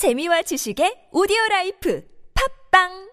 재미와 지식의 오디오 라이프. 팝빵!